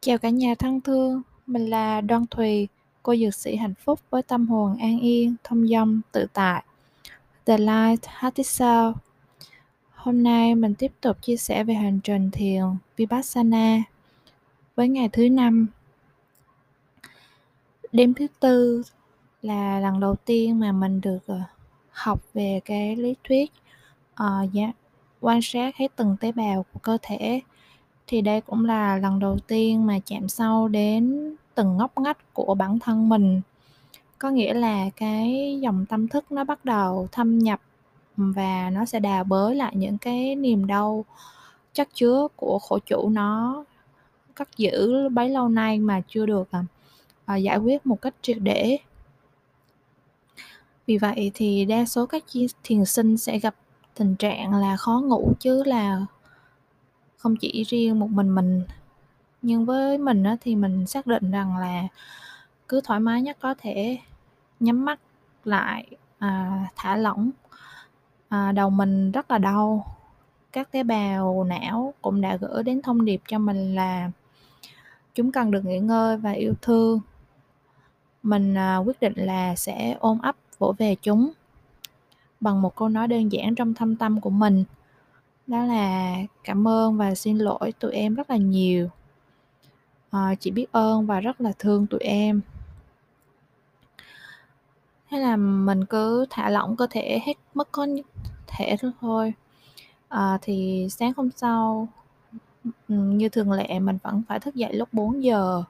Chào cả nhà thân thương, mình là Đoan Thùy, cô dược sĩ hạnh phúc với tâm hồn an yên, thông dong, tự tại. The Light Heart Sound Hôm nay mình tiếp tục chia sẻ về hành trình thiền Vipassana với ngày thứ năm. Đêm thứ tư là lần đầu tiên mà mình được ờ, học về cái lý thuyết uh, yeah, quan sát hết từng tế bào của cơ thể thì đây cũng là lần đầu tiên mà chạm sâu đến từng ngóc ngách của bản thân mình. Có nghĩa là cái dòng tâm thức nó bắt đầu thâm nhập và nó sẽ đào bới lại những cái niềm đau chất chứa của khổ chủ nó cất giữ bấy lâu nay mà chưa được à, à, giải quyết một cách triệt để. Vì vậy thì đa số các thiền sinh sẽ gặp tình trạng là khó ngủ chứ là không chỉ riêng một mình mình nhưng với mình á, thì mình xác định rằng là cứ thoải mái nhất có thể nhắm mắt lại à, thả lỏng à, đầu mình rất là đau. Các tế bào não cũng đã gửi đến thông điệp cho mình là chúng cần được nghỉ ngơi và yêu thương. Mình à, quyết định là sẽ ôm ấp vỗ về chúng bằng một câu nói đơn giản trong thâm tâm của mình đó là cảm ơn và xin lỗi tụi em rất là nhiều. À, chị biết ơn và rất là thương tụi em. Thế là mình cứ thả lỏng cơ thể hết mất có thể thôi. À, thì sáng hôm sau ừ, như thường lệ mình vẫn phải thức dậy lúc 4 giờ.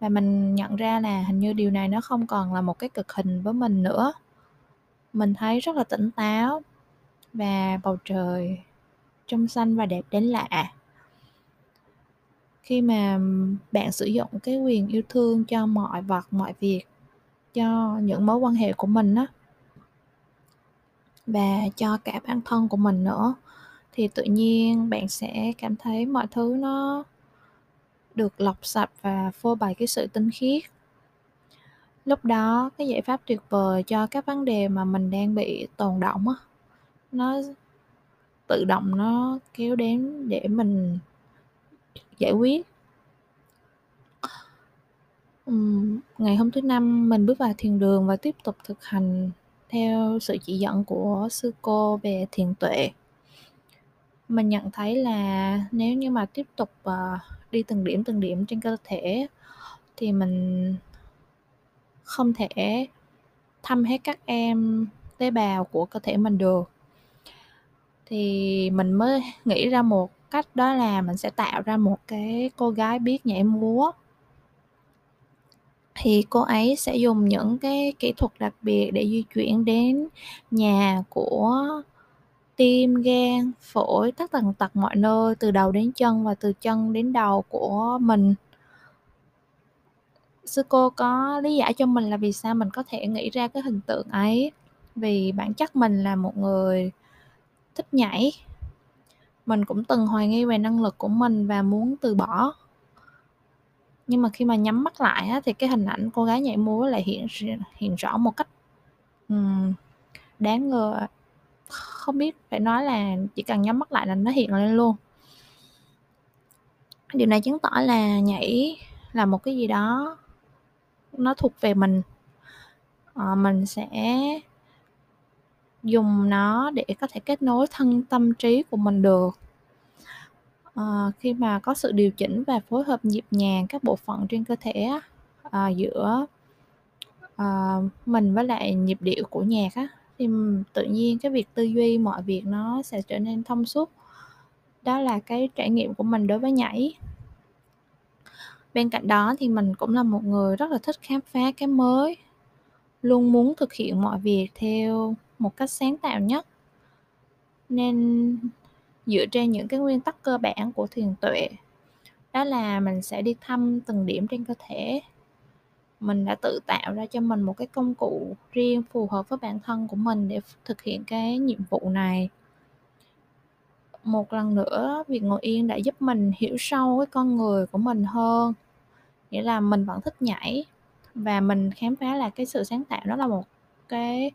Và mình nhận ra là hình như điều này nó không còn là một cái cực hình với mình nữa. Mình thấy rất là tỉnh táo và bầu trời trong xanh và đẹp đến lạ. Khi mà bạn sử dụng cái quyền yêu thương cho mọi vật, mọi việc, cho những mối quan hệ của mình á, và cho cả bản thân của mình nữa, thì tự nhiên bạn sẽ cảm thấy mọi thứ nó được lọc sạch và phô bày cái sự tinh khiết. Lúc đó, cái giải pháp tuyệt vời cho các vấn đề mà mình đang bị tồn động á, nó tự động nó kéo đến để mình giải quyết. Ngày hôm thứ năm mình bước vào thiền đường và tiếp tục thực hành theo sự chỉ dẫn của sư cô về thiền tuệ. Mình nhận thấy là nếu như mà tiếp tục ờ, đi từng điểm từng điểm trên cơ thể thì mình không thể thăm hết các em tế bào của cơ thể mình được thì mình mới nghĩ ra một cách đó là mình sẽ tạo ra một cái cô gái biết nhảy múa thì cô ấy sẽ dùng những cái kỹ thuật đặc biệt để di chuyển đến nhà của tim, gan, phổi, tất tần tật mọi nơi từ đầu đến chân và từ chân đến đầu của mình. Sư cô có lý giải cho mình là vì sao mình có thể nghĩ ra cái hình tượng ấy. Vì bản chất mình là một người thích nhảy. Mình cũng từng hoài nghi về năng lực của mình và muốn từ bỏ. Nhưng mà khi mà nhắm mắt lại á, thì cái hình ảnh cô gái nhảy múa lại hiện hiện rõ một cách um, đáng ngờ không biết phải nói là chỉ cần nhắm mắt lại là nó hiện lên luôn điều này chứng tỏ là nhảy là một cái gì đó nó thuộc về mình à, mình sẽ dùng nó để có thể kết nối thân tâm trí của mình được. À, khi mà có sự điều chỉnh và phối hợp nhịp nhàng các bộ phận trên cơ thể à, giữa à, mình với lại nhịp điệu của nhạc á thì tự nhiên cái việc tư duy mọi việc nó sẽ trở nên thông suốt. Đó là cái trải nghiệm của mình đối với nhảy. Bên cạnh đó thì mình cũng là một người rất là thích khám phá cái mới luôn muốn thực hiện mọi việc theo một cách sáng tạo nhất. Nên dựa trên những cái nguyên tắc cơ bản của thiền tuệ, đó là mình sẽ đi thăm từng điểm trên cơ thể. Mình đã tự tạo ra cho mình một cái công cụ riêng phù hợp với bản thân của mình để thực hiện cái nhiệm vụ này. Một lần nữa, việc ngồi yên đã giúp mình hiểu sâu cái con người của mình hơn, nghĩa là mình vẫn thích nhảy và mình khám phá là cái sự sáng tạo đó là một cái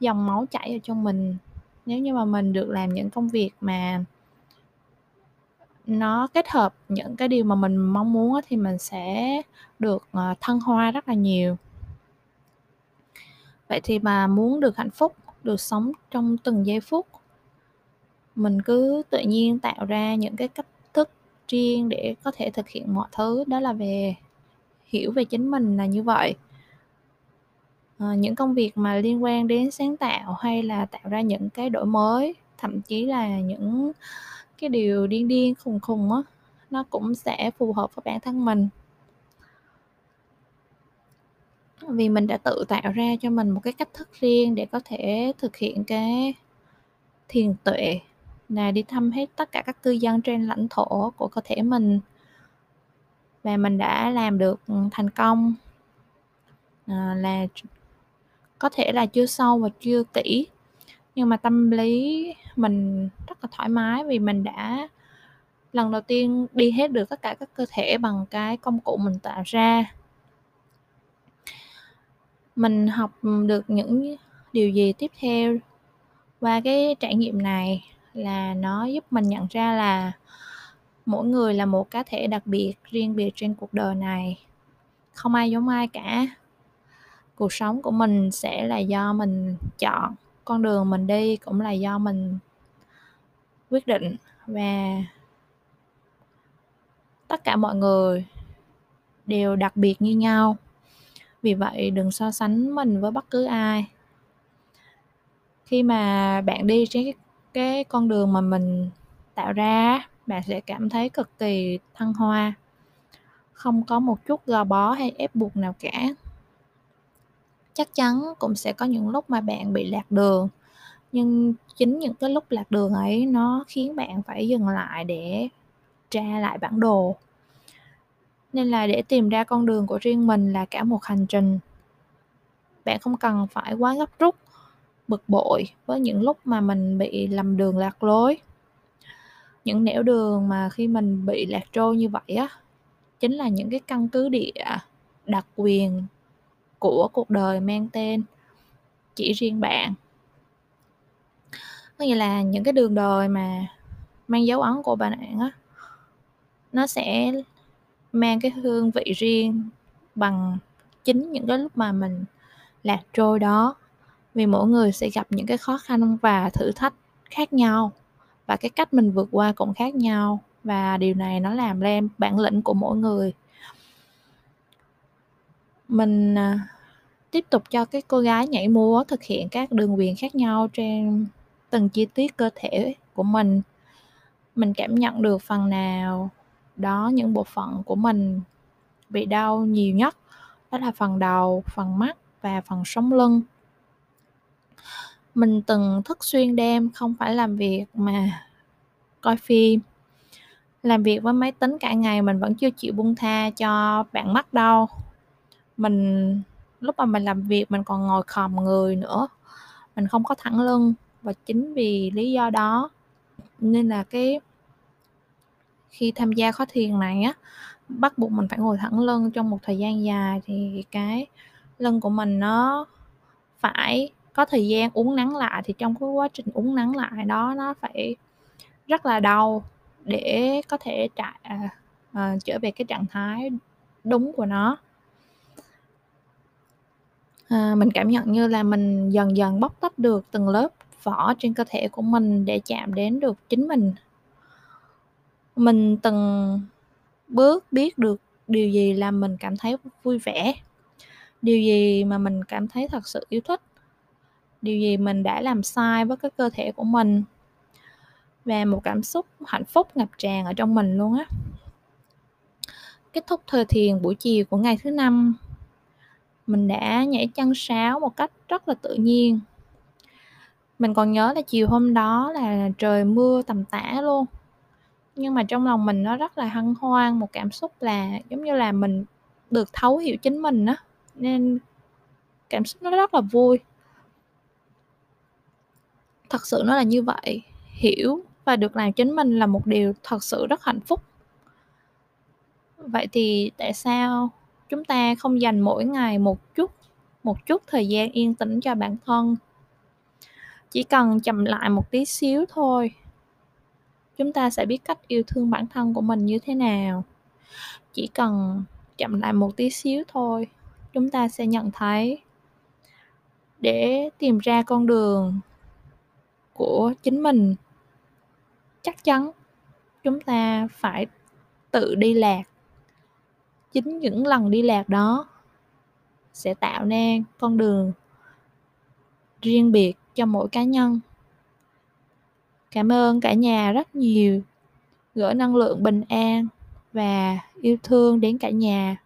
dòng máu chảy ở trong mình. Nếu như mà mình được làm những công việc mà nó kết hợp những cái điều mà mình mong muốn thì mình sẽ được ờ, thăng hoa rất là nhiều. Vậy thì mà muốn được hạnh phúc, được sống trong từng giây phút, mình cứ tự nhiên tạo ra những cái cách thức riêng để có thể thực hiện mọi thứ, đó là về hiểu về chính mình là như vậy. À, những công việc mà liên quan đến sáng tạo hay là tạo ra những cái đổi mới thậm chí là những cái điều điên điên khùng khùng á nó cũng sẽ phù hợp với bản thân mình. Vì mình đã tự tạo ra cho mình một cái cách thức riêng để có thể thực hiện cái thiền tuệ là đi thăm hết tất cả các cư dân trên lãnh thổ của cơ thể mình và mình đã làm được ừ, thành công. À, là có thể là chưa sâu và chưa kỹ nhưng mà tâm lý mình rất là thoải mái vì mình đã lần đầu tiên đi hết được tất cả các cơ thể bằng cái công cụ mình tạo ra. Mình học được những điều gì tiếp theo qua cái trải nghiệm này là nó giúp mình nhận ra là mỗi người là một cá thể đặc biệt riêng biệt trên cuộc đời này. Không ai giống ai cả. Cuộc sống của mình sẽ là do mình chọn. Con đường mình đi cũng là do mình quyết định. Và tất cả mọi người đều đặc biệt như nhau. Vì vậy đừng so sánh mình với bất cứ ai. Khi mà bạn đi trên cái, cái con đường mà mình tạo ra bạn sẽ cảm thấy cực kỳ thăng hoa. Không có một chút gò bó hay ép buộc nào cả. Chắc chắn cũng sẽ có những lúc mà bạn bị lạc đường, nhưng chính những cái lúc lạc đường ấy, nó khiến bạn phải dừng lại để tra lại bản đồ. Nên là để tìm ra con đường của riêng mình là cả một hành trình. Bạn không cần phải quá gấp rút, bực bội với những lúc mà mình bị lầm đường lạc lối những nẻo đường mà khi mình bị lạc trôi như vậy á, chính là những cái căn cứ địa đặc quyền của cuộc đời mang tên chỉ riêng bạn. Có nghĩa là những cái đường đời mà mang dấu ấn của bạn á, nó sẽ mang cái hương vị riêng bằng chính những cái lúc mà mình lạc trôi đó. Vì mỗi người sẽ gặp những cái khó khăn và thử thách khác nhau và cái cách mình vượt qua cũng khác nhau. Và điều này nó làm lên bản lĩnh của mỗi người. Mình à, tiếp tục cho cái cô gái nhảy múa thực hiện các đường viền khác nhau trên từng chi tiết cơ thể của mình. Mình cảm nhận được phần nào đó, những bộ phận của mình bị đau nhiều nhất. Đó là phần đầu, phần mắt và phần sống lưng mình từng thức xuyên đêm, không phải làm việc mà coi phim. Làm việc với máy tính cả ngày mình vẫn chưa chịu buông tha cho bạn mắt đâu. Mình, lúc mà mình làm việc mình còn ngồi khòm người nữa, mình không có thẳng lưng và chính vì lý do đó nên là cái khi tham gia khóa thiền này á, bắt buộc mình phải ngồi thẳng lưng trong một thời gian dài thì cái lưng của mình nó phải có thời gian uống nắng lại thì trong cái quá trình uống nắng lại đó nó phải rất là đau để có thể trả à, à, trở về cái trạng thái đúng của nó. À, mình cảm nhận như là mình dần dần bóc tách được từng lớp vỏ trên cơ thể của mình để chạm đến được chính mình. Mình từng bước biết được điều gì làm mình cảm thấy vui vẻ điều gì mà mình cảm thấy thật sự yêu thích điều gì mình đã làm sai với cái cơ thể của mình và một cảm xúc hạnh phúc, ngập tràn ở trong mình luôn á. Kết thúc thời thiền buổi chiều của ngày thứ năm, mình đã nhảy chân sáo một cách rất là tự nhiên. Mình còn nhớ là chiều hôm đó là trời mưa tầm tã luôn, nhưng mà trong lòng mình nó rất là hân hoan, một cảm xúc là giống như là mình được thấu hiểu chính mình á, nên cảm xúc nó rất là vui thật sự nó là như vậy. Hiểu và được làm chính mình là một điều thật sự rất hạnh phúc. Vậy thì tại sao chúng ta không dành mỗi ngày một chút một chút thời gian yên tĩnh cho bản thân? Chỉ cần chậm lại một tí xíu thôi. Chúng ta sẽ biết cách yêu thương bản thân của mình như thế nào. Chỉ cần chậm lại một tí xíu thôi, chúng ta sẽ nhận thấy. Để tìm ra con đường của chính mình. Chắc chắn chúng ta phải tự đi lạc. Chính những lần đi lạc đó sẽ tạo nên con đường riêng biệt cho mỗi cá nhân. Cảm ơn cả nhà rất nhiều. Gửi năng lượng bình an và yêu thương đến cả nhà.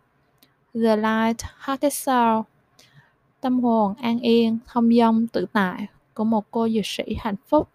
The light hearted soul, tâm hồn an yên, thông dong, tự tại của một cô dược sĩ hạnh phúc.